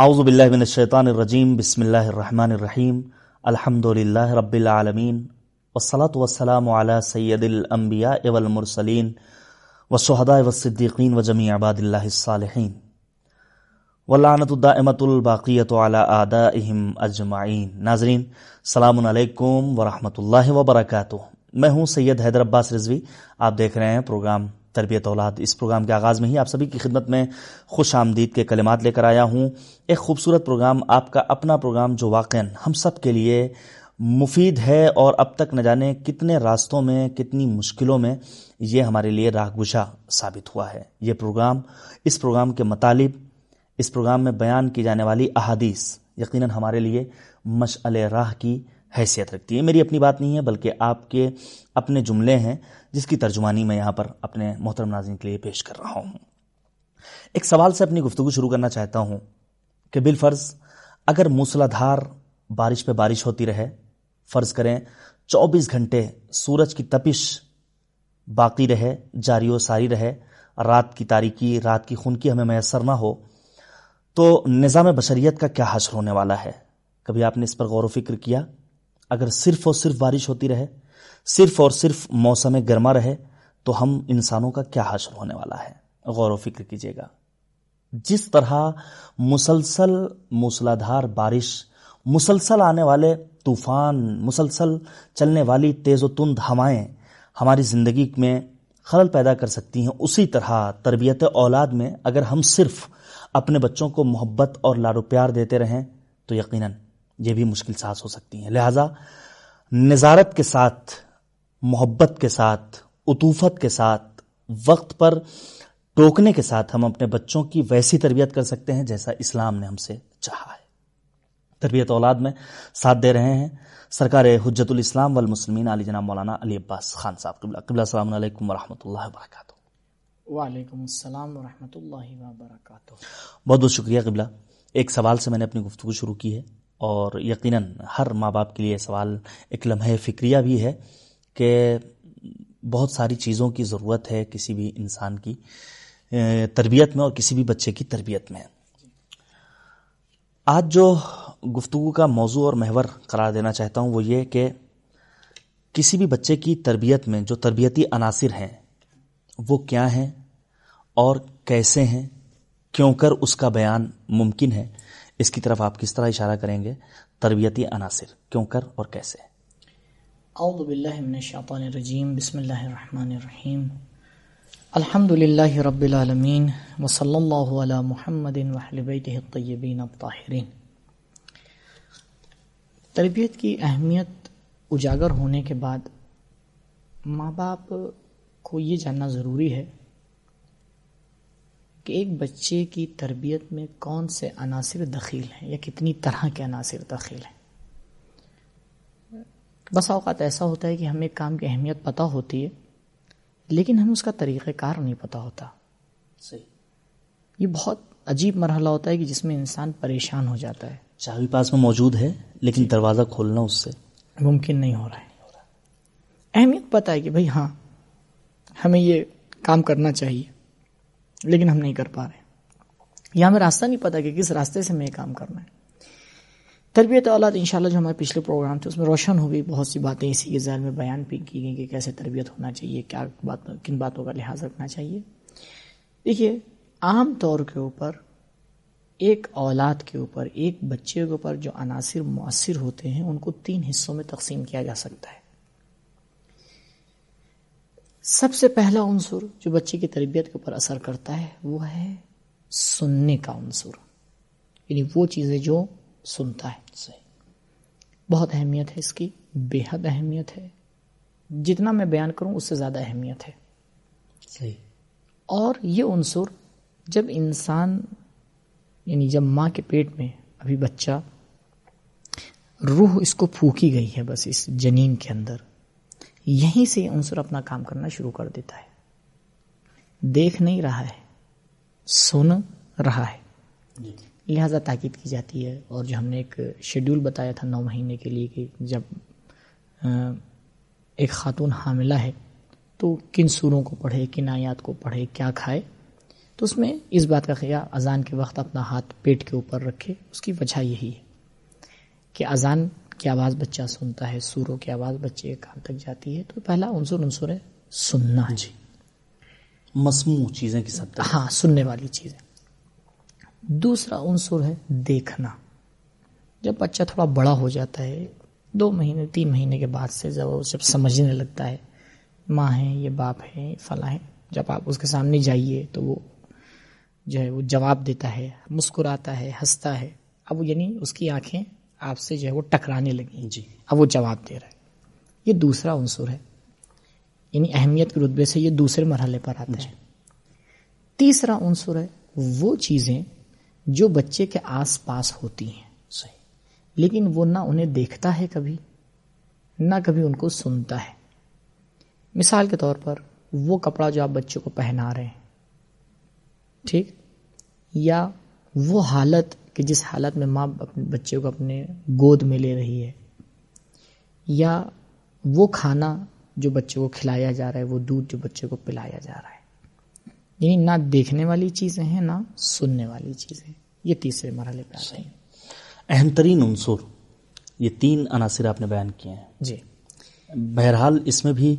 اعوذ باللہ من الشیطان الرجیم، بسم اللہ الرحمن الرحیم الحمد للہ رب العالمین، والصلاة والسلام على سید الانبیاء والمرسلین، والشہداء والصدیقین وجمیع عباد اللہ الصالحین. واللعنت الدائمت الباقیت على آدائهم اجمعین. ناظرین، السلام علیکم ورحمۃ اللہ وبرکاتہ. میں ہوں سید حیدر عباس رضوی، آپ دیکھ رہے ہیں پروگرام تربیت اولاد اس پروگرام کے آغاز میں ہی آپ سبھی کی خدمت میں خوش آمدید کے کلمات لے کر آیا ہوں۔ ایک خوبصورت پروگرام آپ کا اپنا پروگرام جو واقع ہم سب کے لیے مفید ہے اور اب تک نہ جانے کتنے راستوں میں، کتنی مشکلوں میں یہ ہمارے لیے راہ گشا ثابت ہوا ہے۔ یہ پروگرام اس پروگرام کے مطالب، اس پروگرام میں بیان کی جانے والی احادیث یقیناً ہمارے لیے مشعل راہ کی حیثیت رکھتی ہے میری اپنی بات نہیں ہے، بلکہ آپ کے اپنے جملے ہیں۔ جس کی ترجمانی میں یہاں پر اپنے محترم ناظرین کے لیے پیش کر رہا ہوں۔ ایک سوال سے اپنی گفتگو شروع کرنا چاہتا ہوں کہ بال فرض اگر موسلادھار بارش پہ بارش ہوتی رہے، فرض کریں چوبیس گھنٹے سورج کی تپش باقی رہے، جاری و ساری رہے، رات کی تاریکی، رات کی خون کی ہمیں میسر نہ ہو، تو نظام بشریت کا کیا حشر ہونے والا ہے؟ کبھی آپ نے اس پر غور و فکر کیا؟ اگر صرف اور صرف بارش ہوتی رہے صرف اور صرف موسم گرما رہے تو ہم انسانوں کا کیا حشر ہونے والا ہے؟ غور و فکر کیجیے گا۔ جس طرح مسلسل موسلادھار بارش، مسلسل آنے والے طوفان، مسلسل چلنے والی تیز و تند ہوائیں ہماری زندگی میں خلل پیدا کر سکتی ہیں، اسی طرح تربیت اولاد میں اگر ہم صرف اپنے بچوں کو محبت اور لاڈو پیار دیتے رہیں تو یقیناً یہ بھی مشکل ساز ہو سکتی ہیں۔ لہذا نظارت کے ساتھ محبت کے ساتھ اطوفت کے ساتھ وقت پر ٹوکنے کے ساتھ ہم اپنے بچوں کی ویسی تربیت کر سکتے ہیں جیسا اسلام نے ہم سے چاہا ہے۔ تربیت اولاد میں ساتھ دے رہے ہیں سرکار حجت الاسلام والمسلمین علی جناب مولانا علی عباس خان صاحب۔ قبلہ قبلہ السلام علیکم ورحمۃ اللہ وبرکاتہ۔ وعلیکم السلام ورحمۃ اللہ وبرکاتہ۔ بہت بہت شکریہ قبلہ۔ ایک سوال سے میں نے اپنی گفتگو شروع کی ہے اور یقیناً ہر ماں باپ کے لیے سوال ایک لمحہ فکریہ بھی ہے۔ کہ بہت ساری چیزوں کی ضرورت ہے کسی بھی انسان کی تربیت میں اور کسی بھی بچے کی تربیت میں۔ آج جو گفتگو کا موضوع اور محور قرار دینا چاہتا ہوں وہ یہ کہ کسی بھی بچے کی تربیت میں جو تربیتی عناصر ہیں، وہ کیا ہیں اور کیسے ہیں، کیوں کر اس کا بیان ممکن ہے، اس کی طرف آپ کس طرح اشارہ کریں گے؟ تربیتی عناصر، کیوں کر اور کیسے؟ اعوذ باللہ من الشیطان الرجیم، بسم اللہ الرحمن الرحیم. الحمد للہ رب العالمین، وصلی اللہ علی محمد وحل بیتہ الطیبین الطاہرین. تربیت کی اہمیت اجاگر ہونے کے بعد ماں باپ کو یہ جاننا ضروری ہے کہ ایک بچے کی تربیت میں کون سے عناصر دخیل ہیں یا کتنی طرح کے عناصر دخیل ہیں۔ بس اوقات ایسا ہوتا ہے کہ ہمیں کام کی اہمیت پتہ ہوتی ہے لیکن ہمیں اس کا طریقہ کار نہیں پتہ ہوتا۔ صحیح۔ یہ بہت عجیب مرحلہ ہوتا ہے کہ جس میں انسان پریشان ہو جاتا ہے۔ چابی پاس میں موجود ہے لیکن دروازہ کھولنا اس سے۔ ممکن نہیں ہو رہا ہے۔ اہمیت پتہ ہے کہ بھائی ہاں ہمیں یہ کام کرنا چاہیے لیکن ہم نہیں کر پا رہے۔ یا ہمیں راستہ نہیں پتا کہ کس راستے سے ہمیں یہ کام کرنا ہے۔ تربیت اولاد انشاءاللہ جو ہمارے پچھلے پروگرام تھے، اس میں روشن ہو گئی بہت سی باتیں اسی کے ذہن میں بیان بھی کی گئی کہ کیسے تربیت ہونا چاہیے، کیا بات کن باتوں کا لحاظ رکھنا چاہیے۔ دیکھیے، عام طور کے اوپر ایک اولاد کے اوپر، ایک بچے کے اوپر جو عناصر مؤثر ہوتے ہیں، ان کو تین حصوں میں تقسیم کیا جا سکتا ہے۔ سب سے پہلا عنصر جو بچے کی تربیت کے اوپر اثر کرتا ہے، وہ ہے سننے کا عنصر۔ یعنی وہ چیزیں جو سنتا ہے صحیح بہت اہمیت ہے اس کی بے حد اہمیت ہے۔ جتنا میں بیان کروں اس سے زیادہ اہمیت ہے۔ صحیح۔ اور یہ عنصر جب انسان یعنی جب ماں کے پیٹ میں ابھی بچہ روح اس کو پھونکی گئی ہے بس اس جنین کے اندر یہیں سے عنصر اپنا کام کرنا شروع کر دیتا ہے۔ دیکھ نہیں رہا ہے سن رہا ہے۔ جی۔ لہذا تاکید کی جاتی ہے اور جو ہم نے ایک شیڈول بتایا تھا نو مہینے کے لیے کہ جب ایک خاتون حاملہ ہے تو کن سوروں کو پڑھے کن آیات کو پڑھے کیا کھائے؟ تو اس میں اس بات کا خیال اذان کے وقت اپنا ہاتھ پیٹ کے اوپر رکھے اس کی وجہ یہی ہے کہ اذان کی آواز بچہ سنتا ہے سوروں کی آواز بچے کے کان تک جاتی ہے۔ تو پہلا عنصر عنصر ہے سننا۔ جی۔ مسموع چیزیں کی سطح ہاں سننے والی چیزیں۔ دوسرا عنصر ہے دیکھنا۔ جب بچہ تھوڑا بڑا ہو جاتا ہے دو مہینے تین مہینے کے بعد سے جب وہ جب سمجھنے لگتا ہے ماں ہے یہ باپ ہے فلاں ہے جب آپ اس کے سامنے جائیے تو وہ جو ہے وہ جواب دیتا ہے مسکراتا ہے ہنستا ہے۔ اب یعنی اس کی آنکھیں آپ سے جو ہے وہ ٹکرانے لگی جی۔ اب وہ جواب دے رہا ہے۔ یہ دوسرا عنصر ہے۔ یعنی اہمیت کے رتبے سے یہ دوسرے مرحلے پر آتا جی۔ ہے تیسرا عنصر ہے وہ چیزیں جو بچے کے آس پاس ہوتی ہیں، صحیح۔ لیکن وہ نہ انہیں دیکھتا ہے کبھی، نہ کبھی ان کو سنتا ہے۔ مثال کے طور پر وہ کپڑا جو آپ بچوں کو پہنا رہے ہیں، ٹھیک؟ یا وہ حالت کہ جس حالت میں ماں اپنے بچے کو اپنے گود میں لے رہی ہے، یا وہ کھانا جو بچے کو کھلایا جا رہا ہے، وہ دودھ جو بچے کو پلایا جا رہا ہے۔ یعنی نہ دیکھنے والی چیزیں ہیں نہ سننے والی چیزیں۔ یہ تیسرے مرحلے پہ آتے ہیں۔ اہم ترین عنصر یہ تین عناصر آپ نے بیان کیے ہیں۔ جی۔ بہرحال اس میں بھی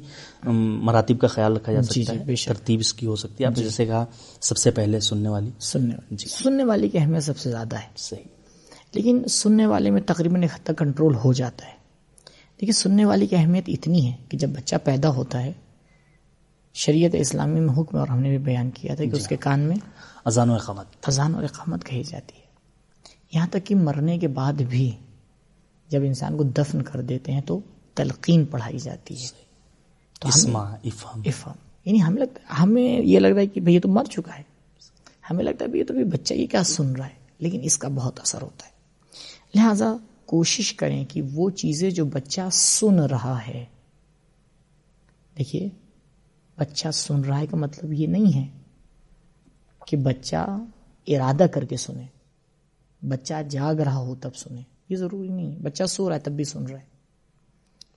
مراتب کا خیال رکھا جا جی، سکتا جی، ہے بے شک۔ ترتیب اس کی ہو سکتی ہے۔ آپ نے جیسے کہا سب سے پہلے سننے والی۔ سننے والی۔ سننے والی کی اہمیت سب سے زیادہ ہے۔ صحیح۔ لیکن سننے والے میں تقریباً ایک حد تک کنٹرول ہو جاتا ہے۔ لیکن سننے والی کی اہمیت اتنی ہے کہ جب بچہ پیدا ہوتا ہے شریعت اسلامی میں حکم اور ہم نے بھی بیان کیا تھا کہ اس کے کان میں اذان و اقامت۔ اذان اور اقامت کہی جاتی ہے۔ یہاں تک کہ مرنے کے بعد بھی جب انسان کو دفن کر دیتے ہیں تو تلقین پڑھائی جاتی ہے۔ تو اسما افہم۔ افہم۔ یعنی ہمیں لگتا ہمیں یہ لگ رہا ہے کہ بھئی یہ تو مر چکا ہے۔ ہمیں لگتا ہے بھئی یہ تو بھی بچہ یہ کیا سن رہا ہے۔ لیکن اس کا بہت اثر ہوتا ہے۔ لہذا کوشش کریں کہ وہ چیزیں جو بچہ سن رہا ہے دیکھیے بچہ سن رہا ہے کا مطلب یہ نہیں ہے کہ بچہ ارادہ کر کے سنے۔ بچہ جاگ رہا ہو تب سنے۔ یہ ضروری نہیں ہے۔ بچہ سو رہا ہے تب بھی سن رہا ہے۔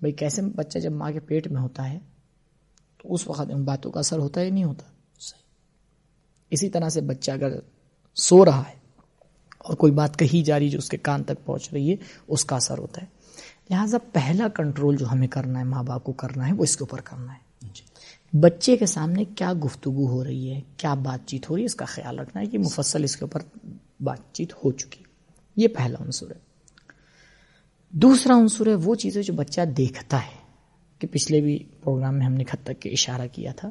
بھئی کیسے بچہ جب ماں کے پیٹ میں ہوتا ہے، تو اس وقت ان باتوں کا اثر ہوتا ہے یا نہیں ہوتا؟ اسی طرح سے بچہ اگر سو رہا ہے اور کوئی بات کہی جا رہی جو اس کے کان تک پہنچ رہی ہے، اس کا اثر ہوتا ہے۔ لہٰذا پہلا کنٹرول جو ہمیں کرنا ہے، ماں باپ کو کرنا ہے، وہ اس کے اوپر کرنا ہے۔ بچے کے سامنے کیا گفتگو ہو رہی ہے، کیا بات چیت ہو رہی ہے، اس کا خیال رکھنا ہے کہ مفصل اس کے اوپر بات چیت ہو چکی۔ یہ پہلا عنصر ہے۔ دوسرا عنصر ہے وہ چیزیں جو بچہ دیکھتا ہے، کہ پچھلے بھی پروگرام میں ہم نے خط تک کے اشارہ کیا تھا۔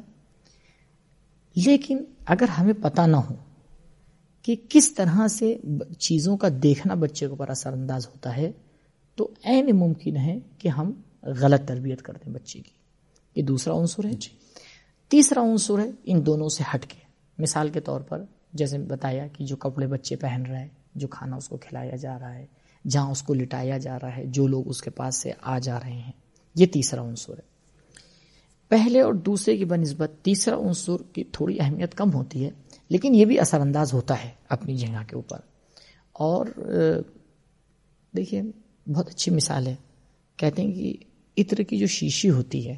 لیکن اگر ہمیں پتہ نہ ہو کہ کس طرح سے چیزوں کا دیکھنا بچے کے اوپر اثر انداز ہوتا ہے، تو عین ممکن ہے کہ ہم غلط تربیت کر دیں بچے کی۔ یہ دوسرا عنصر ہے۔ تیسرا عنصر ہے، ان دونوں سے ہٹ کے۔ مثال کے طور پر جیسے بتایا کہ جو کپڑے بچے پہن رہے ہیں، جو کھانا اس کو کھلایا جا رہا ہے، جہاں اس کو لٹایا جا رہا ہے، جو لوگ اس کے پاس سے آ جا رہے ہیں، یہ تیسرا عنصر ہے۔ پہلے اور دوسرے کی بنسبت تیسرا عنصر کی تھوڑی اہمیت کم ہوتی ہے، لیکن یہ بھی اثر انداز ہوتا ہے اپنی جگہ کے اوپر۔ اور دیکھیے، بہت اچھی مثال ہے۔ کہتے ہیں کہ عطر کی جو شیشی ہوتی ہے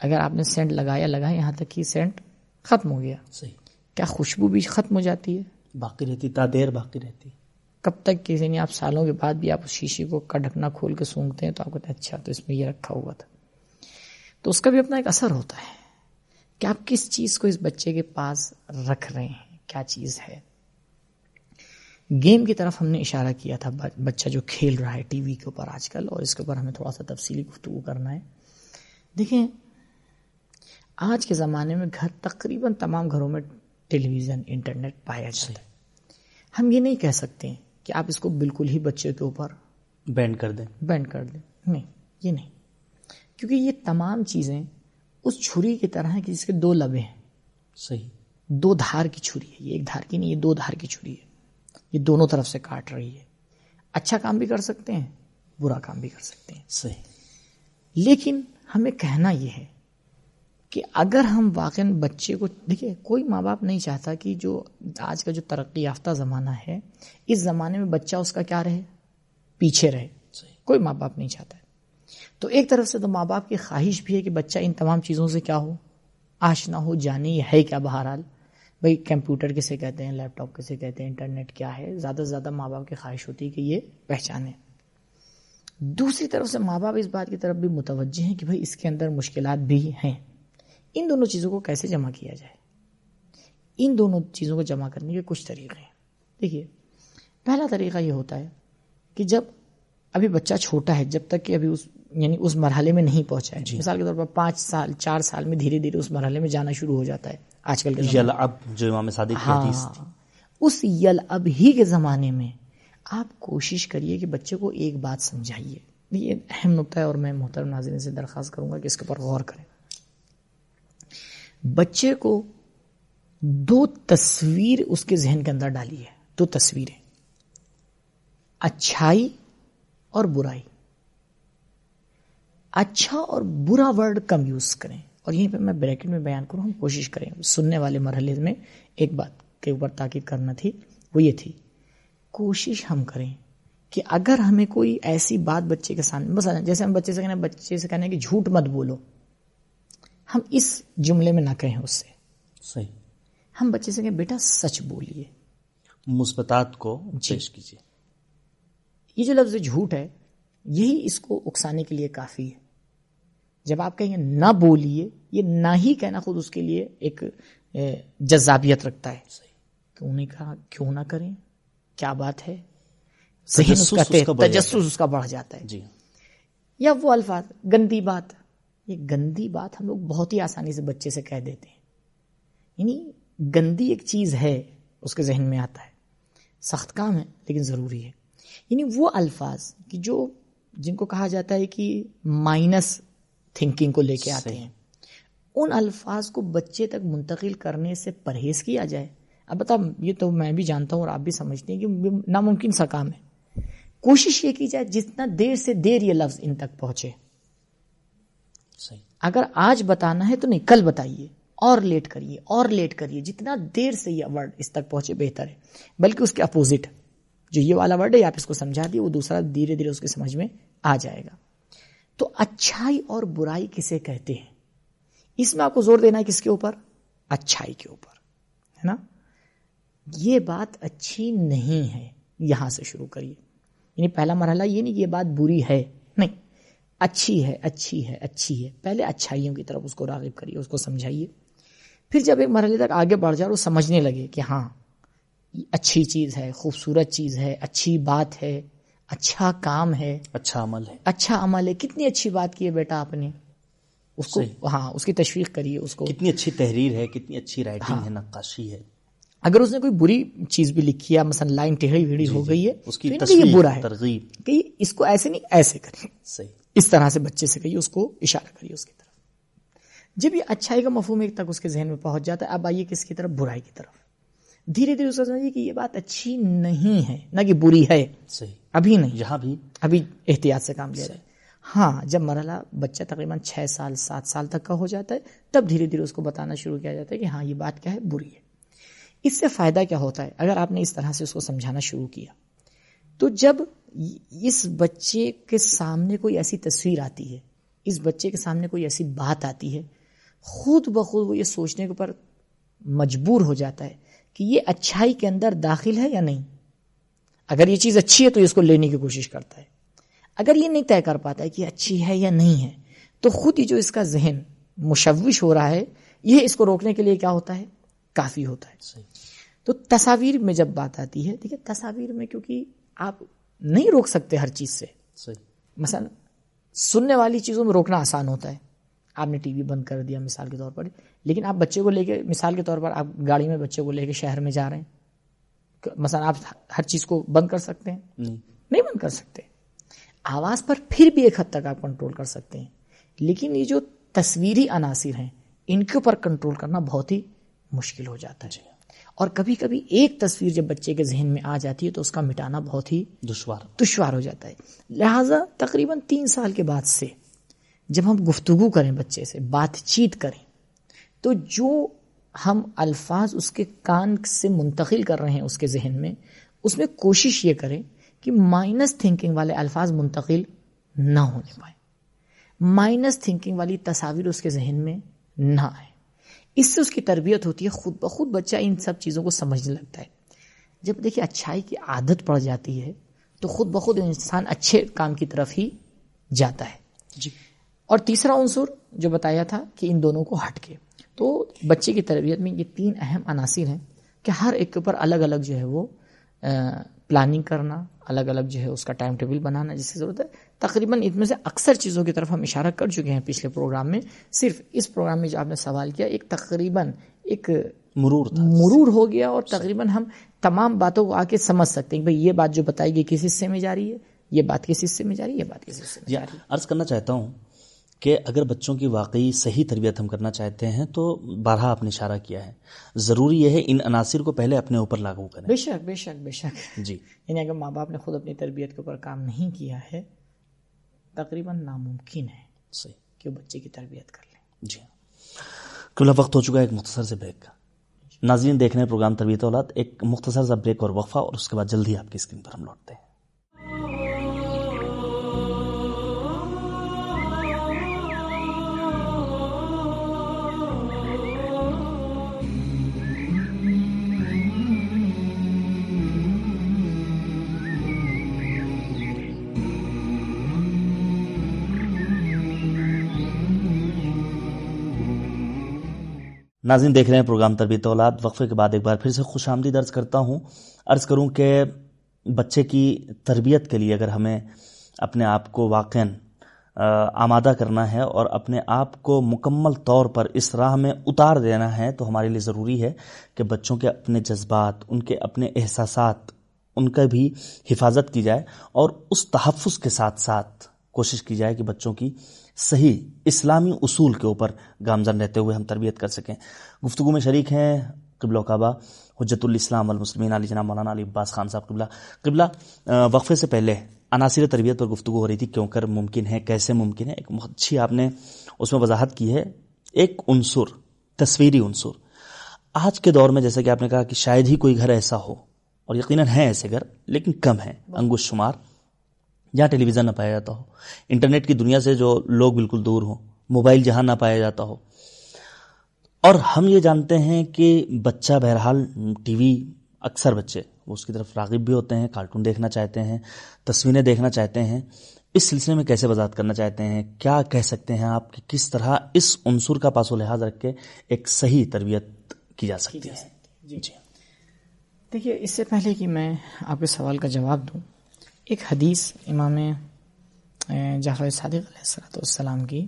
اگر آپ نے سینٹ لگایا لگایا یہاں تک کہ سینٹ ختم ہو گیا۔ صحیح۔ کیا خوشبو بھی ختم ہو جاتی ہے؟ باقی رہتی تا دیر باقی رہتی۔ کب تک کسی نہیں آپ سالوں کے بعد بھی آپ اس شیشے کو کا ڈھکنا کھول کے سونگتے ہیں تو آپ کہتے ہیں اچھا تو اس میں یہ رکھا ہوا تھا۔ تو اس کا بھی اپنا ایک اثر ہوتا ہے کہ آپ کس چیز کو اس بچے کے پاس رکھ رہے ہیں کیا چیز ہے۔ گیم کی طرف ہم نے اشارہ کیا تھا بچہ جو کھیل رہا ہے ٹی وی کے اوپر آج کل اور اس کے اوپر ہمیں تھوڑا سا تفصیلی گفتگو کرنا ہے۔ دیکھیں آج کے زمانے میں گھر تقریباً تمام گھروں میں ٹیلی ویژن انٹرنیٹ پایا جاتا ہے۔ ہم یہ نہیں کہہ سکتے کہ آپ اس کو بالکل ہی بچے کے اوپر بینڈ کر دیں۔ بینڈ کر دیں۔ نہیں یہ نہیں۔ کیونکہ یہ تمام چیزیں اس چھری کی طرح ہیں کہ جس کے دو لبے ہیں۔ صحیح۔ دو دھار کی چھری ہے۔ یہ ایک دھار کی نہیں یہ دو دھار کی چھری ہے۔ یہ دونوں طرف سے کاٹ رہی ہے۔ اچھا کام بھی کر سکتے ہیں برا کام بھی کر سکتے ہیں۔ صحیح۔ لیکن ہمیں کہنا یہ ہے کہ اگر ہم واقع بچے کو دیکھیے کوئی ماں باپ نہیں چاہتا کہ جو آج کا جو ترقی یافتہ زمانہ ہے اس زمانے میں بچہ اس کا کیا رہے؟ پیچھے رہے۔ کوئی ماں باپ نہیں چاہتا۔ ہے تو ایک طرف سے تو ماں باپ کی خواہش بھی ہے کہ بچہ ان تمام چیزوں سے کیا ہو؟ آشنا ہو جانے یہ ہے کیا بہرحال؟ بھائی کمپیوٹر کسے کہتے ہیں لیپ ٹاپ کسے کہتے ہیں انٹرنیٹ کیا ہے؟ زیادہ سے زیادہ ماں باپ کی خواہش ہوتی ہے کہ یہ پہچانے۔ دوسری طرف سے ماں باپ اس بات کی طرف بھی متوجہ ہیں کہ بھائی اس کے اندر مشکلات بھی ہیں۔ ان دونوں چیزوں کو کیسے جمع کیا جائے؟ ان دونوں چیزوں کو جمع کرنے کے کچھ طریقے ہیں۔ دیکھیے پہلا طریقہ یہ ہوتا ہے کہ جب ابھی بچہ چھوٹا ہے جب تک کہ ابھی اس یعنی اس مرحلے میں نہیں پہنچا ہے۔ جی۔ مثال کے طور پر پانچ سال چار سال میں دھیرے دھیرے اس مرحلے میں جانا شروع ہو جاتا ہے۔ آج کل کے اب جو امام صادق کی حدیث تھی۔ ہاں اس یل اب ہی کے زمانے میں آپ کوشش کریے کہ بچے کو ایک بات سمجھائیے۔ یہ اہم نقطہ ہے اور میں محترم ناظرین سے درخواست کروں گا کہ اس کے اوپر غور کریں۔ بچے کو دو تصویر اس کے ذہن کے اندر ڈالی ہے، دو تصویریں۔ اچھائی اور برائی۔ اچھا اور برا ورڈ کم یوز کریں۔ اور یہیں پہ میں بریکٹ میں بیان کروں، ہم کوشش کریں۔ سننے والے مرحلے میں ایک بات کے اوپر تاکید کرنا تھی، وہ یہ تھی۔ کوشش ہم کریں کہ اگر ہمیں کوئی ایسی بات بچے کے سامنے بس جیسے ہم بچے سے کہنا بچے سے کہنا کہ جھوٹ مت بولو۔ ہم اس جملے میں نہ کہیں اس سے۔ صحیح۔ ہم بچے سے کہیں بیٹا سچ بولیے۔ مثبتات کو جی۔ پیش کیجیے۔ یہ جو لفظ جھوٹ ہے یہی اس کو اکسانے کے لیے کافی ہے۔ جب آپ کہیں گے نہ بولیے یہ نہ ہی کہنا خود اس کے لیے ایک جذابیت رکھتا ہے۔ کیوں نہیں کہا؟ کیوں نہ کریں۔ کیا بات ہے۔ تجسس اس کا بڑھ جاتا ہے۔ جی۔ یا وہ الفاظ گندی بات۔ یہ گندی بات ہم لوگ بہت ہی آسانی سے بچے سے کہہ دیتے ہیں۔ یعنی گندی ایک چیز ہے، اس کے ذہن میں آتا ہے۔ سخت کام ہے، لیکن ضروری ہے۔ یعنی وہ الفاظ کہ جو جن کو کہا جاتا ہے کہ مائنس تھنکنگ کو لے کے آتے ہیں، ان الفاظ کو بچے تک منتقل کرنے سے پرہیز کیا جائے۔ اب بتا یہ تو میں بھی جانتا ہوں اور آپ بھی سمجھتے ہیں کہ ناممکن سا کام ہے۔ کوشش یہ کی جائے جتنا دیر سے دیر یہ لفظ ان تک پہنچے۔ اگر آج بتانا ہے تو نہیں، کل بتائیے۔ اور لیٹ کریے، اور لیٹ کریے۔ جتنا دیر سے یہ ورڈ اس تک پہنچے بہتر ہے۔ بلکہ اس کے اپوزٹ جو یہ والا ورڈ ہے آپ اس کو سمجھا دیے، وہ دوسرا دھیرے دھیرے اس کے سمجھ میں آ جائے گا۔ تو اچھائی اور برائی کسے کہتے ہیں؟ اس میں آپ کو زور دینا ہے کس کے اوپر؟ اچھائی کے اوپر، ہے نا؟ یہ بات اچھی نہیں ہے۔ یہاں سے شروع کریے۔ یعنی پہلا مرحلہ یہ نہیں کہ یہ بات بری ہے۔ نہیں۔ اچھی ہے اچھی ہے اچھی ہے۔ پہلے اچھائیوں کی طرف اس کو راغب کریے اس کو سمجھائیے۔ پھر جب ایک مرحلے تک آگے بڑھ جائے اور وہ سمجھنے لگے کہ ہاں اچھی چیز ہے خوبصورت چیز ہے اچھی بات ہے اچھا کام ہے۔ اچھا عمل ہے۔ اچھا عمل ہے۔ کتنی اچھی بات کی ہے بیٹا آپ نے۔ اس کو۔ ہاں اس کی تشویق کریے اس کو۔ کتنی اچھی تحریر ہے کتنی اچھی رائٹنگ ہے نقاشی ہے۔ اگر اس نے کوئی بری چیز بھی لکھی ہے مثلا لائن ٹیڑھی ویڑھی ہو گئی ہے اس کی یہ برا ہے ترغیب۔ کہ اس کو ایسے نہیں ایسے کریے صحیح۔ اس طرح سے بچے سے کہیے اس کو اشارہ کریے اس کی طرف۔ جب یہ اچھائی کا مفہوم ایک تک اس کے ذہن میں پہنچ جاتا ہے اب آئیے کس کی طرف؟ برائی کی طرف۔ دھیرے دھیرے اس سمجھیے کہ یہ بات اچھی نہیں ہے نہ کہ بری ہے۔ صحیح۔ ابھی نہیں۔ یہاں بھی۔ ابھی احتیاط سے کام لیا جائے۔ ہاں جب مرحلہ بچہ تقریباً چھ سال سات سال تک کا ہو جاتا ہے تب دھیرے دھیرے اس کو بتانا شروع کیا جاتا ہے کہ ہاں یہ بات کیا ہے؟ بری ہے۔ اس سے فائدہ کیا ہوتا ہے؟ اگر آپ نے اس طرح سے اس کو سمجھانا شروع کیا تو جب اس بچے کے سامنے کوئی ایسی تصویر آتی ہے اس بچے کے سامنے کوئی ایسی بات آتی ہے خود بخود وہ یہ سوچنے کے اوپر مجبور ہو جاتا ہے کہ یہ اچھائی کے اندر داخل ہے یا نہیں۔ اگر یہ چیز اچھی ہے تو اس کو لینے کی کوشش کرتا ہے۔ اگر یہ نہیں طے کر پاتا ہے کہ اچھی ہے یا نہیں ہے تو خود ہی جو اس کا ذہن مشوش ہو رہا ہے یہ اس کو روکنے کے لیے کیا ہوتا ہے؟ کافی ہوتا ہے۔ صحیح۔ تو تصاویر میں جب بات آتی ہے دیکھیے تصاویر میں کیونکہ آپ نہیں روک سکتے ہر چیز سے۔ صحیح۔ مثلا سننے والی چیزوں میں روکنا آسان ہوتا ہے۔ آپ نے ٹی وی بند کر دیا مثال کے طور پر۔ لیکن آپ بچے کو لے کے مثال کے طور پر آپ گاڑی میں بچے کو لے کے شہر میں جا رہے ہیں۔ مثلا آپ ہر چیز کو بند کر سکتے ہیں۔ نہیں۔ نہیں بند کر سکتے۔ آواز پر پھر بھی ایک حد تک آپ کنٹرول کر سکتے ہیں۔ لیکن یہ جو تصویری عناصر ہیں ان کے اوپر کنٹرول کرنا بہت ہی مشکل ہو جاتا ہے۔ اور کبھی کبھی ایک تصویر جب بچے کے ذہن میں آ جاتی ہے تو اس کا مٹانا بہت ہی دشوار۔ دشوار ہو جاتا ہے۔ لہٰذا تقریباً تین سال کے بعد سے جب ہم گفتگو کریں بچے سے بات چیت کریں تو جو ہم الفاظ اس کے کان سے منتقل کر رہے ہیں اس کے ذہن میں اس میں کوشش یہ کریں کہ مائنس تھنکنگ والے الفاظ منتقل نہ ہونے پائیں۔ مائنس تھنکنگ والی تصاویر اس کے ذہن میں نہ آئے اس سے اس کی تربیت ہوتی ہے خود بخود بچہ ان سب چیزوں کو سمجھنے لگتا ہے۔ جب دیکھیے اچھائی کی عادت پڑ جاتی ہے تو خود بخود انسان اچھے کام کی طرف ہی جاتا ہے۔ جی۔ اور تیسرا عنصر جو بتایا تھا کہ ان دونوں کو ہٹ کے۔ تو بچے کی تربیت میں یہ تین اہم عناصر ہیں کہ ہر ایک کے اوپر الگ الگ جو ہے وہ پلاننگ کرنا الگ الگ جو ہے اس کا ٹائم ٹیبل بنانا جس کی ضرورت ہے تقریباً ان میں سے اکثر چیزوں کی طرف ہم اشارہ کر چکے ہیں پچھلے پروگرام میں۔ صرف اس پروگرام میں جو آپ نے سوال کیا ایک تقریباً ایک مرور تھا۔ مرور ہو گیا اور تقریباً ہم تمام باتوں کو آ کے سمجھ سکتے ہیں بھائی یہ بات جو بتائی گئی کس حصے میں جا رہی ہے یہ بات کس حصے میں جا رہی ہے یہ بات کس حصے میں جی عرض کرنا چاہتا ہوں کہ اگر بچوں کی واقعی صحیح تربیت ہم کرنا چاہتے ہیں تو بارہا آپ نے اشارہ کیا ہے۔ ضروری یہ ہے ان عناصر کو پہلے اپنے اوپر لاگو کریں۔ بے شک بے شک بے شک۔ جی۔ یعنی اگر ماں باپ نے خود اپنی تربیت کے اوپر کام نہیں کیا ہے تقریباً ناممکن ہے صحیح. کہ وہ بچے کی تربیت کر لیں۔ جی کیونکہ وقت ہو چکا ہے ایک مختصر سے بریک کا؟ ناظرین دیکھ رہے ہیں پروگرام تربیت اولاد ایک مختصر سا بریک اور وقفہ اور اس کے بعد جلدی آپ کی اسکرین پر ہم لوٹتے ہیں۔ ناظرین دیکھ رہے ہیں پروگرام تربیت اولاد، وقفے کے بعد ایک بار پھر سے خوش آمدید عرض کرتا ہوں۔ عرض کروں کہ بچے کی تربیت کے لیے اگر ہمیں اپنے آپ کو واقع آمادہ کرنا ہے اور اپنے آپ کو مکمل طور پر اس راہ میں اتار دینا ہے، تو ہمارے لیے ضروری ہے کہ بچوں کے اپنے جذبات، ان کے اپنے احساسات، ان کا بھی حفاظت کی جائے اور اس تحفظ کے ساتھ ساتھ کوشش کی جائے کہ بچوں کی صحیح اسلامی اصول کے اوپر گامزن رہتے ہوئے ہم تربیت کر سکیں۔ گفتگو میں شریک ہیں قبل و کعبہ حجت الاسلام المسلمین علی جناب مولانا علی عباس خان صاحب قبلہ۔ قبلہ وقفے سے پہلے عناصر تربیت پر گفتگو ہو رہی تھی کیوں کر ممکن ہے کیسے ممکن ہے؟ ایک اچھی آپ نے اس میں وضاحت کی ہے۔ ایک عنصر تصویری عنصر۔ آج کے دور میں جیسے کہ آپ نے کہا کہ شاید ہی کوئی گھر ایسا ہو اور یقیناً ہے ایسے گھر لیکن کم ہے انگوش شمار۔ جہاں ٹیلی ویژن نہ پایا جاتا ہو۔ انٹرنیٹ کی دنیا سے جو لوگ بالکل دور ہوں موبائل جہاں نہ پایا جاتا ہو۔ اور ہم یہ جانتے ہیں کہ بچہ بہرحال ٹی وی اکثر بچے وہ اس کی طرف راغب بھی ہوتے ہیں کارٹون دیکھنا چاہتے ہیں تصویریں دیکھنا چاہتے ہیں۔ اس سلسلے میں کیسے وضاحت کرنا چاہتے ہیں؟ کیا کہہ سکتے ہیں آپ کہ کس طرح اس عنصر کا پاس و لحاظ رکھ کے ایک صحیح تربیت کی جا سکتی ہے؟ جی۔ دیکھیے اس سے پہلے کہ میں آپ کے سوال کا جواب دوں ایک حدیث امام جعفر صادق علیہ السلۃ والسلام کی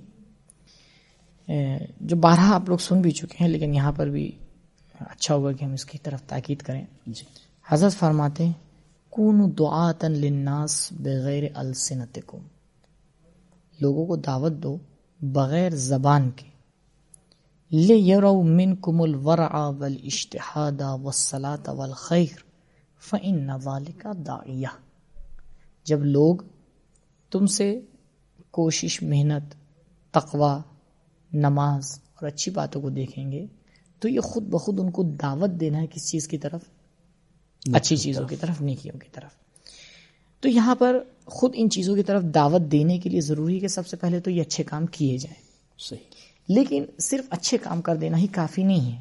جو بارہ آپ لوگ سن بھی چکے ہیں لیکن یہاں پر بھی اچھا ہوگا کہ ہم اس کی طرف تاکید کریں۔ جی۔ حضرت فرماتے کون دعاتن للناس بغیر السنتکم. لوگوں کو دعوت دو بغیر زبان کے۔ لے یرو من کم الورع والاشتحاد والصلاة والخیر فإن ذلك داعیہ. جب لوگ تم سے کوشش محنت تقوا نماز اور اچھی باتوں کو دیکھیں گے تو یہ خود بخود ان کو دعوت دینا ہے کس چیز کی طرف؟ اچھی چیزوں کی طرف نیکیوں کی طرف۔ تو یہاں پر خود ان چیزوں کی طرف دعوت دینے کے لیے ضروری ہے کہ سب سے پہلے تو یہ اچھے کام کیے جائیں۔ صحیح۔ لیکن صرف اچھے کام کر دینا ہی کافی نہیں ہے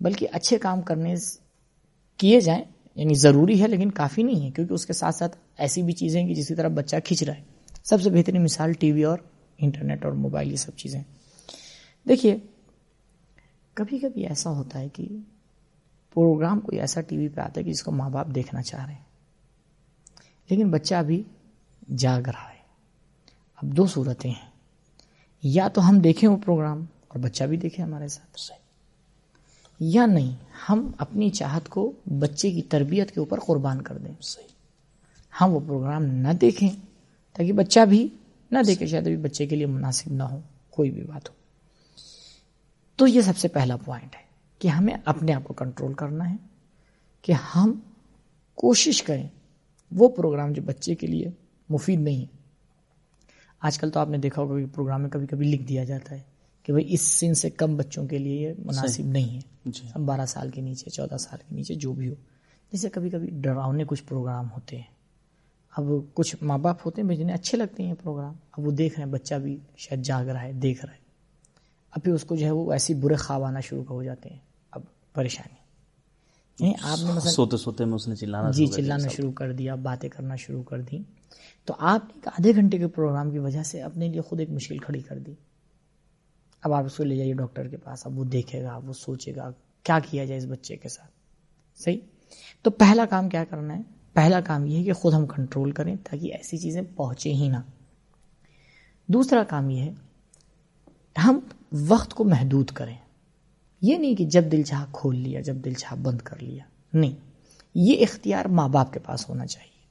بلکہ اچھے کام کرنے کیے جائیں یعنی ضروری ہے لیکن کافی نہیں ہے کیونکہ اس کے ساتھ ساتھ ایسی بھی چیزیں کہ جس کی طرف بچہ کھینچ رہا ہے۔ سب سے بہترین مثال ٹی وی اور انٹرنیٹ اور موبائل یہ سب چیزیں دیکھیے کبھی کبھی ایسا ہوتا ہے کہ پروگرام کوئی ایسا ٹی وی پہ آتا ہے کہ جس کو ماں باپ دیکھنا چاہ رہے ہیں۔ لیکن بچہ ابھی جاگ رہا ہے۔ اب دو صورتیں ہیں۔ یا تو ہم دیکھیں وہ پروگرام اور بچہ بھی دیکھے ہمارے ساتھ۔ یا نہیں، ہم اپنی چاہت کو بچے کی تربیت کے اوپر قربان کر دیں۔ صحیح ہم وہ پروگرام نہ دیکھیں تاکہ بچہ بھی نہ دیکھے شاید ابھی بچے کے لیے مناسب نہ ہو کوئی بھی بات ہو۔ تو یہ سب سے پہلا پوائنٹ ہے کہ ہمیں اپنے آپ کو کنٹرول کرنا ہے کہ ہم کوشش کریں وہ پروگرام جو بچے کے لیے مفید نہیں ہے۔ آج کل تو آپ نے دیکھا ہوگا کہ پروگرام میں کبھی کبھی لکھ دیا جاتا ہے کہ بھائی اس سن سے کم بچوں کے لیے یہ مناسب نہیں ہے۔ جی۔ بارہ سال کے نیچے چودہ سال کے نیچے جو بھی ہو۔ جیسے کبھی کبھی ڈراؤنے کچھ پروگرام ہوتے ہیں۔ اب کچھ ماں باپ ہوتے ہیں جنہیں اچھے لگتے ہیں پروگرام۔ اب وہ دیکھ رہے ہیں بچہ بھی شاید جاگ رہا ہے دیکھ رہا ہے۔ اب پھر اس کو جو ہے وہ ایسی برے خواب آنا شروع ہو جاتے ہیں۔ اب پریشانی۔ یعنی آپ نے مثلا سوتے سوتے میں اس نے چلانا جی چلانا شروع کر دیا باتیں کرنا شروع کر دی تو آپ نے ایک آدھے گھنٹے کے پروگرام کی وجہ سے اپنے لیے خود ایک مشکل کھڑی کر دی۔ اب آپ اس کو لے جائیے ڈاکٹر کے پاس اب وہ دیکھے گا وہ سوچے گا کیا کیا جائے اس بچے کے ساتھ؟ صحیح؟ تو پہلا کام کیا کرنا ہے؟ پہلا کام یہ ہے کہ خود ہم کنٹرول کریں تاکہ ایسی چیزیں پہنچے ہی نہ۔ دوسرا کام یہ ہے ہم وقت کو محدود کریں۔ یہ نہیں کہ جب دل چاہ کھول لیا جب دل چاہ بند کر لیا۔ نہیں یہ اختیار ماں باپ کے پاس ہونا چاہیے۔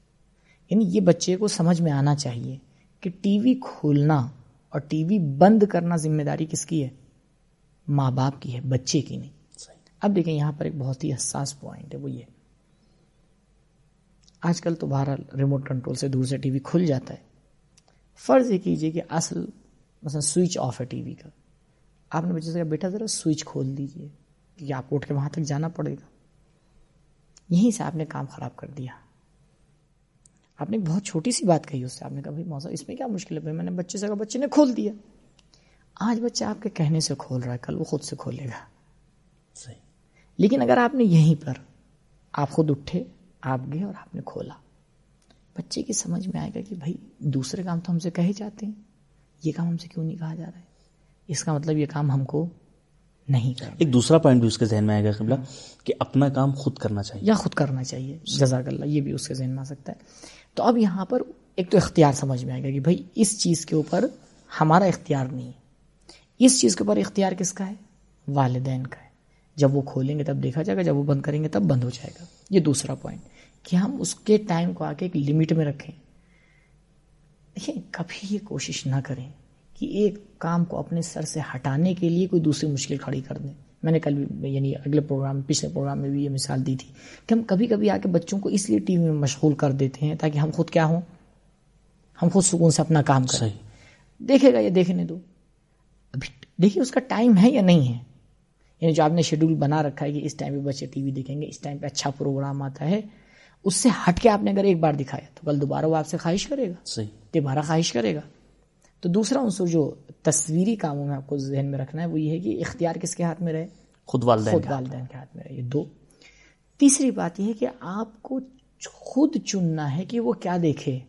یعنی یہ بچے کو سمجھ میں آنا چاہیے کہ ٹی وی کھولنا اور ٹی وی بند کرنا ذمہ داری کس کی ہے؟ ماں باپ کی ہے بچے کی نہیں۔ اب دیکھیں یہاں پر ایک بہت ہی حساس پوائنٹ ہے وہ یہ۔ آج کل تو بہرحال ریموٹ کنٹرول سے دور سے ٹی وی کھل جاتا ہے۔ فرض یہ کیجیے کہ اصل مثلا سوئچ آف ہے ٹی وی کا۔ آپ نے بچے سے کہا بیٹا ذرا سوئچ کھول دیجیے کہ آپ اٹھ کے وہاں تک جانا پڑے گا۔ یہیں سے آپ نے کام خراب کر دیا۔ آپ نے بہت چھوٹی سی بات کہی اس سے۔ آپ نے کہا بھائی موسم اس میں کیا مشکل ہے؟ میں نے بچے سے کہا بچے نے کھول دیا۔ آج بچہ آپ کے کہنے سے کھول رہا ہے کل وہ خود سے کھولے گا۔ صحیح۔ لیکن اگر آپ نے یہیں پر آپ خود اٹھے آپ گئے اور آپ نے کھولا۔ بچے کی سمجھ میں آئے گا کہ بھائی دوسرے کام تو ہم سے کہے جاتے ہیں۔ یہ کام ہم سے کیوں نہیں کہا جا رہا ہے؟ اس کا مطلب یہ کام ہم کو نہیں کرنا ایک دوسرا پوائنٹ بھی اس کے ذہن میں آئے گا قبلہ کہ اپنا کام خود کرنا چاہیے۔ یا خود کرنا چاہیے۔ جزاک اللہ یہ بھی اس کے ذہن میں آ سکتا ہے۔ تو اب یہاں پر ایک تو اختیار سمجھ میں آئے گا کہ بھائی اس چیز کے اوپر ہمارا اختیار نہیں ہے۔ اس چیز کے اوپر اختیار کس کا ہے؟ والدین کا ہے۔ جب وہ کھولیں گے تب دیکھا جائے گا جب وہ بند کریں گے تب بند ہو جائے گا۔ یہ دوسرا پوائنٹ کہ ہم اس کے ٹائم کو آ کے ایک لمٹ میں رکھیں۔ دیکھیں کبھی یہ کوشش نہ کریں کہ ایک کام کو اپنے سر سے ہٹانے کے لیے کوئی دوسری مشکل کھڑی کر دیں۔ میں نے کل بھی یعنی اگلے پروگرام پچھلے پروگرام میں بھی یہ مثال دی تھی کہ ہم کبھی کبھی آ کے بچوں کو اس لیے ٹی وی میں مشغول کر دیتے ہیں تاکہ ہم خود کیا ہوں؟ ہم خود سکون سے اپنا کام کریں۔ دیکھے گا یا دیکھنے دو۔ ابھی دیکھیے اس کا ٹائم ہے یا نہیں ہے۔ یعنی جو آپ نے شیڈول بنا رکھا ہے کہ اس ٹائم پہ بچے ٹی وی دیکھیں گے اس ٹائم پہ اچھا پروگرام آتا ہے۔ اس سے ہٹ کے آپ نے اگر ایک بار دکھایا تو کل دوبارہ وہ آپ سے خواہش کرے گا۔ صحیح۔ دوبارہ خواہش کرے گا۔ تو دوسرا عنصر جو تصویری کاموں میں آپ کو ذہن میں رکھنا ہے وہ یہ ہے کہ اختیار کس کے ہاتھ میں رہے؟ خود والدین خود والدین کے ہاتھ میں رہے یہ دو۔ تیسری بات یہ ہے کہ آپ کو خود چننا ہے کہ وہ کیا دیکھے۔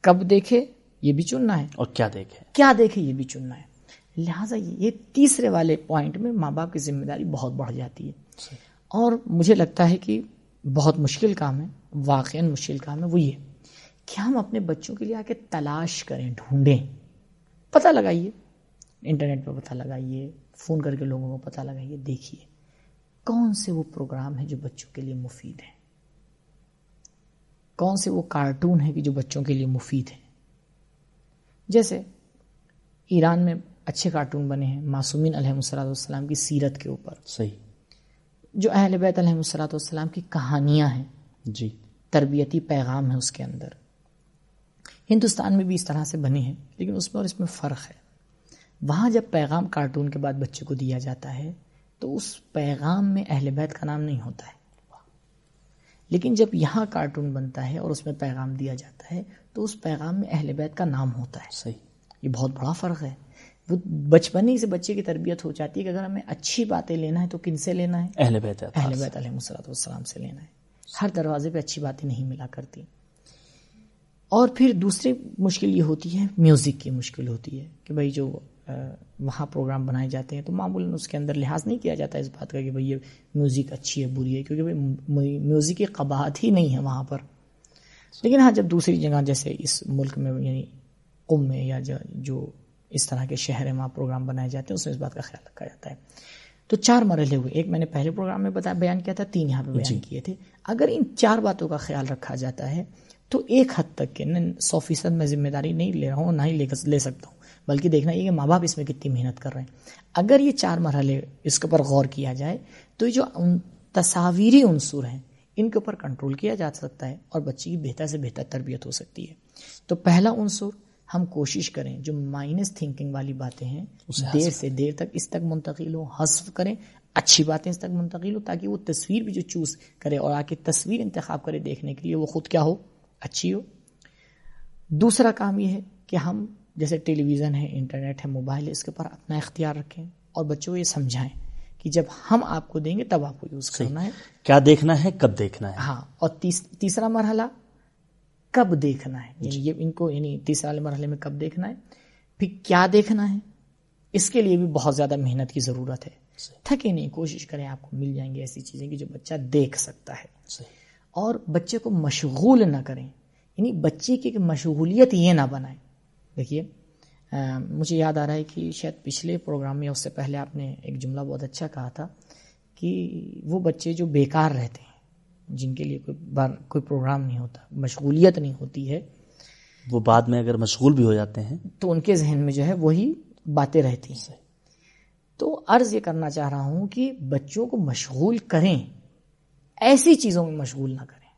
کب دیکھے؟ یہ بھی چننا ہے۔ اور کیا دیکھے؟ کیا دیکھے؟ یہ بھی چننا ہے۔ لہٰذا یہ تیسرے والے پوائنٹ میں ماں باپ کی ذمہ داری بہت بڑھ جاتی ہے۔ اور مجھے لگتا ہے کہ بہت مشکل کام ہے واقع مشکل کام ہے، وہ یہ۔ کہ ہم اپنے بچوں کے لیے آ کے تلاش کریں، ڈھونڈیں؟ پتہ لگائیے۔ انٹرنیٹ پہ پتہ لگائیے، فون کر کے لوگوں کو پتہ لگائیے، دیکھیے۔ کون سے وہ پروگرام ہیں جو بچوں کے لیے مفید ہیں؟ کون سے وہ کارٹون ہیں کہ جو بچوں کے لیے مفید ہیں؟ جیسے ایران میں اچھے کارٹون بنے ہیں، معصومین علیہ السلاۃ والسلام کی سیرت کے اوپر۔ صحیح۔ جو اہل بیت علیہ السلاۃ والسلام کی کہانیاں ہیں۔ جی۔ تربیتی پیغام ہے اس کے اندر۔ ہندوستان میں بھی اس طرح سے بنے ہیں لیکن اس میں اور اس میں فرق ہے۔ وہاں جب پیغام کارٹون کے بعد بچے کو دیا جاتا ہے تو اس پیغام میں اہل بیت کا نام نہیں ہوتا ہے۔ لیکن جب یہاں کارٹون بنتا ہے اور اس میں پیغام دیا جاتا ہے تو اس پیغام میں اہل بیت کا نام ہوتا ہے۔ صحیح۔ یہ بہت بڑا فرق ہے۔ وہ بچپن ہی سے بچے کی تربیت ہو جاتی ہے کہ اگر ہمیں اچھی باتیں لینا ہے تو کن سے لینا ہے؟ اہل بیت اہل بیت علیہ السلط والسلام سے لینا ہے۔ ہر دروازے پہ اچھی باتیں نہیں ملا کرتی۔ اور پھر دوسری مشکل یہ ہوتی ہے میوزک کی مشکل ہوتی ہے کہ بھائی جو وہاں پروگرام بنائے جاتے ہیں تو معمولاً اس کے اندر لحاظ نہیں کیا جاتا اس بات کا کہ بھائی یہ میوزک اچھی ہے بری ہے کیونکہ بھائی میوزک کی قباحت ہی نہیں ہے وہاں پر۔ لیکن ہاں جب دوسری جگہ جیسے اس ملک میں یعنی قم میں یا جو اس طرح کے شہر وہاں پروگرام بنائے جاتے ہیں اس میں اس بات کا خیال رکھا جاتا ہے۔ تو چار مرحلے ہوئے۔ ایک میں نے پہلے پروگرام میں بیان کیا تھا تین یہاں پہ بیان جی۔ کیے تھے۔ اگر ان چار باتوں کا خیال رکھا جاتا ہے تو ایک حد تک کہ سو فیصد میں ذمہ داری نہیں لے رہا ہوں نہ ہی لے سکتا ہوں۔ بلکہ دیکھنا یہ کہ ماں باپ اس میں کتنی محنت کر رہے ہیں۔ اگر یہ چار مرحلے اس کے اوپر غور کیا جائے تو یہ جو تصاویری عنصر ہیں ان کے اوپر کنٹرول کیا جا سکتا ہے اور بچے کی بہتر سے بہتر تربیت ہو سکتی ہے۔ تو پہلا عنصر ہم کوشش کریں جو مائنس تھنکنگ والی باتیں ہیں دیر سے دیر تک اس تک منتقل ہو حذف کریں اچھی باتیں اس تک منتقل ہو تاکہ وہ تصویر بھی جو چوز کرے اور آ کے تصویر انتخاب کرے دیکھنے کے لیے وہ خود کیا ہو اچھی ہو۔ دوسرا کام یہ ہے کہ ہم جیسے ٹیلی ویژن ہے انٹرنیٹ ہے موبائل ہے اس کے اوپر اپنا اختیار رکھیں اور بچوں کو یہ سمجھائیں کہ جب ہم آپ کو دیں گے تب آپ کو یوز کرنا ہے۔ کیا دیکھنا ہے کب دیکھنا ہے؟ ہاں اور تیسرا مرحلہ کب دیکھنا ہے؟ یعنی یہ ان کو یعنی تیسرے والے مرحلے میں کب دیکھنا ہے؟ پھر کیا دیکھنا ہے؟ اس کے لیے بھی بہت زیادہ محنت کی ضرورت ہے۔ تھکے نہیں کوشش کریں آپ کو مل جائیں گے ایسی چیزیں کہ جو بچہ دیکھ سکتا ہے۔ اور بچے کو مشغول نہ کریں۔ یعنی بچے کی مشغولیت یہ نہ بنائیں۔ دیکھیے مجھے یاد آ رہا ہے کہ شاید پچھلے پروگرام میں اس سے پہلے آپ نے ایک جملہ بہت اچھا کہا تھا کہ وہ بچے جو بیکار رہتے ہیں جن کے لیے کوئی بار کوئی پروگرام نہیں ہوتا مشغولیت نہیں ہوتی ہے۔ وہ بعد میں اگر مشغول بھی ہو جاتے ہیں۔ تو ان کے ذہن میں جو ہے وہی باتیں رہتی ہیں۔ تو عرض یہ کرنا چاہ رہا ہوں کہ بچوں کو مشغول کریں ایسی چیزوں میں مشغول نہ کریں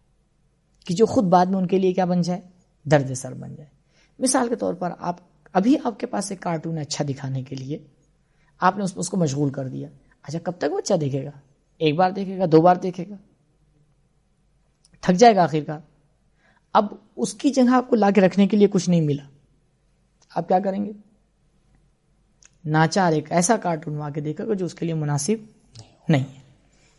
کہ جو خود بعد میں ان کے لیے کیا بن جائے؟ درد سر بن جائے۔ مثال کے طور پر آپ ابھی آپ کے پاس ایک کارٹون اچھا دکھانے کے لیے۔ آپ نے اس کو مشغول کر دیا۔ اچھا کب تک وہ اچھا دیکھے گا؟ ایک بار دیکھے گا دو بار دیکھے گا؟ تھک جائے گا آخر کار اب اس کی جگہ آپ کو لا کے رکھنے کے لیے کچھ نہیں ملا۔ آپ کیا کریں گے؟ ناچار ایک ایسا کارٹون وہاں کے دیکھے گا جو اس کے لیے مناسب نہیں ہے۔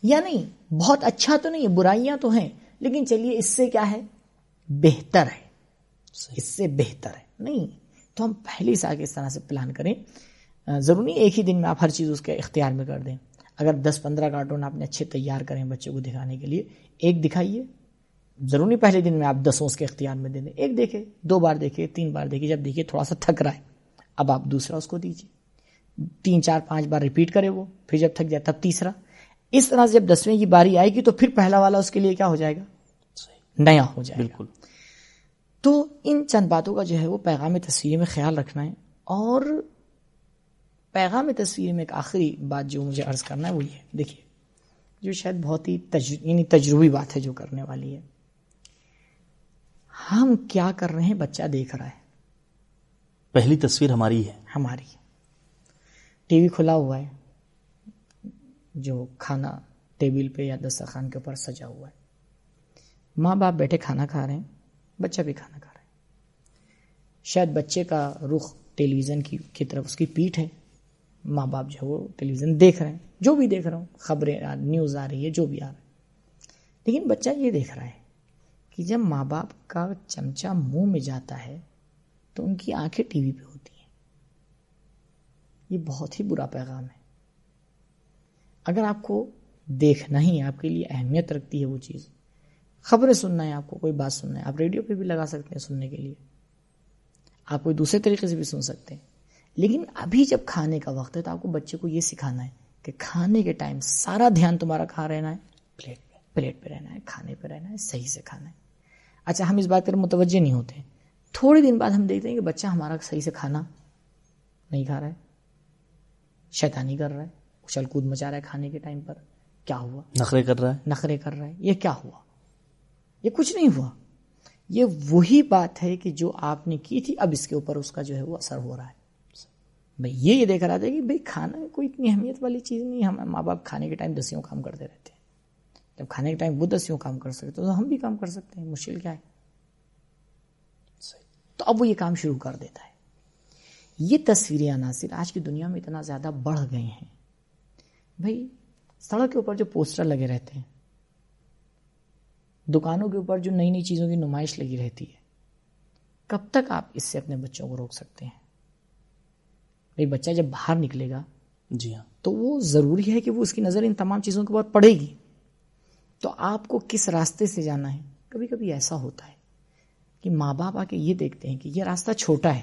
یا نہیں بہت اچھا تو نہیں ہے برائیاں تو ہیں لیکن چلیے اس سے کیا ہے؟ بہتر ہے۔ اس سے بہتر ہے۔ نہیں تو ہم پہلے سے آگے اس طرح سے پلان کریں۔ ضروری ایک ہی دن میں آپ ہر چیز اس کے اختیار میں کر دیں۔ اگر دس پندرہ کارٹون آپ نے اچھے تیار کریں بچے کو دکھانے کے لیے ایک دکھائیے۔ ضروری پہلے دن میں آپ دسوں اس کے اختیار میں دے دیں ایک دیکھے دو بار دیکھے تین بار دیکھے جب دیکھیے تھوڑا سا تھک رہا ہے۔ اب آپ دوسرا اس کو دیجیے۔ تین چار پانچ بار ریپیٹ کرے وہ پھر جب تھک جائے تب تیسرا۔ اس طرح سے جب دسویں کی باری آئے گی تو پھر پہلا والا اس کے لیے کیا ہو جائے گا؟ نیا ہو جائے بالکل۔ تو ان چند باتوں کا جو ہے وہ پیغام تصویر میں خیال رکھنا ہے۔ اور پیغام تصویر میں ایک آخری بات جو مجھے عرض کرنا ہے وہ یہ دیکھیے جو شاید بہت ہی یعنی تجربی بات ہے جو کرنے والی ہے۔ ہم کیا کر رہے ہیں؟ بچہ دیکھ رہا ہے۔ پہلی تصویر ہماری ہے۔ ہماری۔ ٹی وی کھلا ہوا ہے۔ جو کھانا ٹیبل پہ یا دسترخوان کے اوپر سجا ہوا ہے۔ ماں باپ بیٹھے کھانا کھا رہے ہیں۔ بچہ بھی کھانا کھا رہا ہے۔ شاید بچے کا رخ ٹیلی ویژن کی کی طرف اس کی پیٹھ ہے۔ ماں باپ جو ہے وہ ٹیلی ویژن دیکھ رہے ہیں۔ جو بھی دیکھ رہا ہوں خبریں نیوز آ رہی ہے جو بھی آ رہا ہے۔ لیکن بچہ یہ دیکھ رہا ہے۔ کہ جب ماں باپ کا چمچہ منہ میں جاتا ہے تو ان کی آنکھیں ٹی وی پہ ہوتی ہیں۔ یہ بہت ہی برا پیغام ہے۔ اگر آپ کو دیکھنا ہی آپ کے لیے اہمیت رکھتی ہے وہ چیز، خبریں سننا ہے، آپ کو کوئی بات سننا ہے، آپ ریڈیو پہ بھی لگا سکتے ہیں سننے کے لیے۔ آپ کوئی دوسرے طریقے سے بھی سن سکتے ہیں۔ لیکن ابھی جب کھانے کا وقت ہے تو آپ کو بچے کو یہ سکھانا ہے کہ کھانے کے ٹائم سارا دھیان تمہارا کھا رہنا ہے، پلیٹ پہ پلیٹ پہ رہنا ہے، کھانے پہ رہنا ہے، صحیح سے کھانا ہے۔ اچھا ہم اس بات پر متوجہ نہیں ہوتے۔ تھوڑے دن بعد ہم دیکھتے ہیں کہ بچہ ہمارا صحیح سے کھانا نہیں کھا رہا ہے شیطانی کر رہا ہے اچھل کود مچا رہا ہے کھانے کے ٹائم پر۔ کیا ہوا؟ نخرے کر رہا ہے۔ نخرے کر رہا ہے۔ یہ کیا ہوا؟ یہ کچھ نہیں ہوا۔ یہ وہی بات ہے کہ جو آپ نے کی تھی اب اس کے اوپر اس کا جو ہے وہ اثر ہو رہا ہے۔ بھائی یہ یہ دیکھ رہا تھا کہ بھائی کھانا کوئی اتنی اہمیت والی چیز نہیں ہم ماں باپ کھانے کے ٹائم دسیوں کام کرتے رہتے۔ ہیں جب کھانے کے ٹائم وہ دسیوں کام کر سکتے تو ہم بھی کام کر سکتے ہیں مشکل کیا ہے؟ تو اب وہ یہ کام شروع کر دیتا ہے۔ یہ تصویری عناصر آج کی دنیا میں اتنا زیادہ بڑھ گئے ہیں۔ بھائی سڑک کے اوپر جو پوسٹر لگے رہتے ہیں دکانوں کے اوپر جو نئی نئی چیزوں کی نمائش لگی رہتی ہے کب تک آپ اس سے اپنے بچوں کو روک سکتے ہیں؟ بھائی بچہ جب باہر نکلے گا جی ہاں۔ تو وہ ضروری ہے کہ وہ اس کی نظر ان تمام چیزوں کے بعد پڑے گی۔ تو آپ کو کس راستے سے جانا ہے؟ کبھی کبھی ایسا ہوتا ہے کہ ماں باپ آ کے یہ دیکھتے ہیں کہ یہ راستہ چھوٹا ہے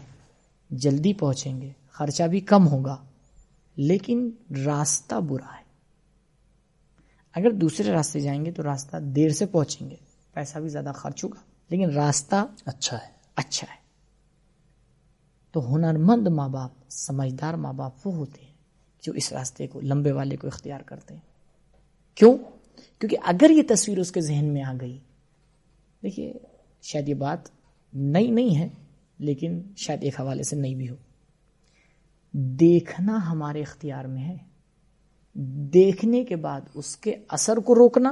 جلدی پہنچیں گے خرچہ بھی کم ہوگا لیکن راستہ برا ہے۔ اگر دوسرے راستے جائیں گے تو راستہ دیر سے پہنچیں گے پیسہ بھی زیادہ خرچ ہوگا لیکن راستہ اچھا ہے۔ اچھا ہے۔ تو ہنرمند ماں باپ سمجھدار ماں باپ وہ ہوتے ہیں جو اس راستے کو لمبے والے کو اختیار کرتے ہیں۔ کیوں؟ کیونکہ اگر یہ تصویر اس کے ذہن میں آ گئی دیکھیے شاید یہ بات نئی نہیں ہے لیکن شاید ایک حوالے سے نئی بھی ہو۔ دیکھنا ہمارے اختیار میں ہے۔ دیکھنے کے بعد اس کے اثر کو روکنا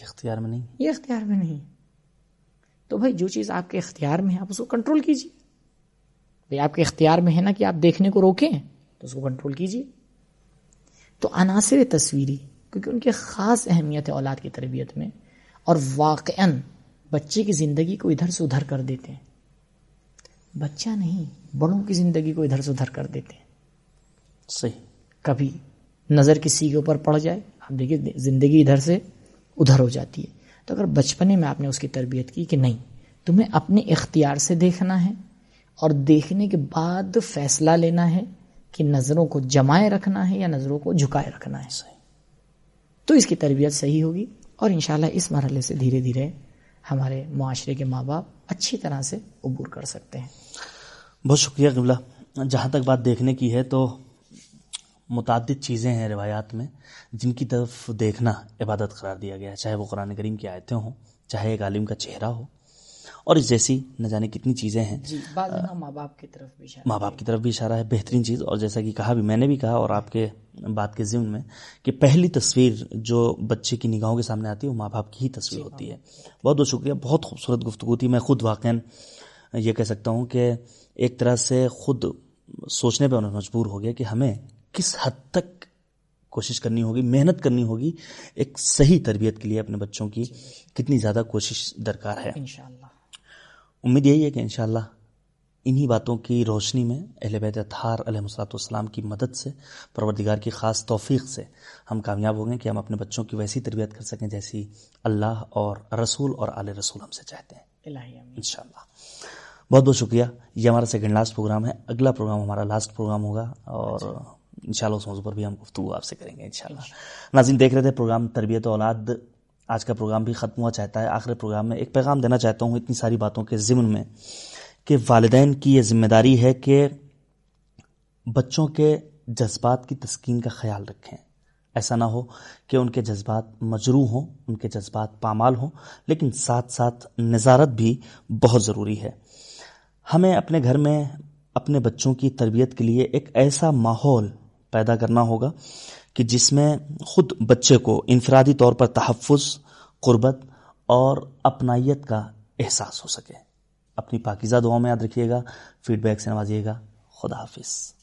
یہ اختیار میں نہیں یہ اختیار میں نہیں تو بھائی جو چیز آپ کے اختیار میں ہے آپ اس کو کنٹرول کیجیے۔ بھائی آپ کے اختیار میں ہے نا کہ آپ دیکھنے کو روکیں تو اس کو کنٹرول کیجیے۔ تو عناصر تصویری کیونکہ ان کی خاص اہمیت ہے اولاد کی تربیت میں اور واقع بچے کی زندگی کو ادھر سے ادھر کر دیتے ہیں۔ بچہ نہیں بڑوں کی زندگی کو ادھر سے ادھر کر دیتے ہیں۔ صحیح۔ کبھی نظر کسی کے اوپر پڑ جائے آپ دیکھیے زندگی ادھر سے ادھر ہو جاتی ہے۔ تو اگر بچپنے میں آپ نے اس کی تربیت کی کہ نہیں تمہیں اپنے اختیار سے دیکھنا ہے اور دیکھنے کے بعد فیصلہ لینا ہے کہ نظروں کو جمائے رکھنا ہے یا نظروں کو جھکائے رکھنا ہے۔ صحیح۔ تو اس کی تربیت صحیح ہوگی اور انشاءاللہ اس مرحلے سے دھیرے دھیرے ہمارے معاشرے کے ماں باپ اچھی طرح سے عبور کر سکتے ہیں۔ بہت شکریہ قبلہ۔ جہاں تک بات دیکھنے کی ہے تو متعدد چیزیں ہیں روایات میں جن کی طرف دیکھنا عبادت قرار دیا گیا ہے۔ چاہے وہ قرآن کریم کی آیتیں ہوں، چاہے ایک عالم کا چہرہ ہو اور اس جیسی نہ جانے کتنی چیزیں ہیں۔ جی ماں باپ کی طرف بھی اشارہ ماں باپ کی طرف بھی اشارہ ہے بہترین چیز۔ اور جیسا کہ کہا بھی میں نے بھی کہا اور آپ کے بات کے ضمن میں کہ پہلی تصویر جو بچے کی نگاہوں کے سامنے آتی ہے وہ ماں باپ کی ہی تصویر ہوتی ہے۔ بہت بہت شکریہ بہت خوبصورت گفتگو تھی۔ میں خود واقع یہ کہہ سکتا ہوں کہ ایک طرح سے خود سوچنے پہ انہیں مجبور ہو گیا کہ ہمیں کس حد تک کوشش کرنی ہوگی محنت کرنی ہوگی ایک صحیح تربیت کے لیے اپنے بچوں کی کتنی زیادہ کوشش درکار ہے۔ انشاءاللہ۔ امید یہی ہے کہ انشاءاللہ انہی باتوں کی روشنی میں اہل بیت اطہار علیہ مسلاۃ والسلام کی مدد سے پروردگار کی خاص توفیق سے ہم کامیاب ہوں گے کہ ہم اپنے بچوں کی ویسی تربیت کر سکیں جیسی اللہ اور رسول اور آل رسول ہم سے چاہتے ہیں۔ انشاءاللہ۔ بہت بہت شکریہ۔ یہ ہمارا سیکنڈ لاسٹ پروگرام ہے۔ اگلا پروگرام ہمارا لاسٹ پروگرام ہوگا اور انشاءاللہ اس موضوع پر بھی ہم گفتگو آپ سے کریں گے انشاءاللہ۔ ناظرین دیکھ رہے تھے پروگرام تربیت اولاد آج کا پروگرام بھی ختم ہوا چاہتا ہے۔ آخر پروگرام میں ایک پیغام دینا چاہتا ہوں اتنی ساری باتوں کے ضمن میں کہ والدین کی یہ ذمہ داری ہے کہ بچوں کے جذبات کی تسکین کا خیال رکھیں۔ ایسا نہ ہو کہ ان کے جذبات مجروح ہوں، ان کے جذبات پامال ہوں، لیکن ساتھ ساتھ نظارت بھی بہت ضروری ہے۔ ہمیں اپنے گھر میں اپنے بچوں کی تربیت کے لیے ایک ایسا ماحول پیدا کرنا ہوگا کہ جس میں خود بچے کو انفرادی طور پر تحفظ، قربت اور اپنائیت کا احساس ہو سکے۔ اپنی پاکیزہ دعاؤں میں یاد رکھیے گا فیڈ بیک سے نوازیے گا۔ خدا حافظ۔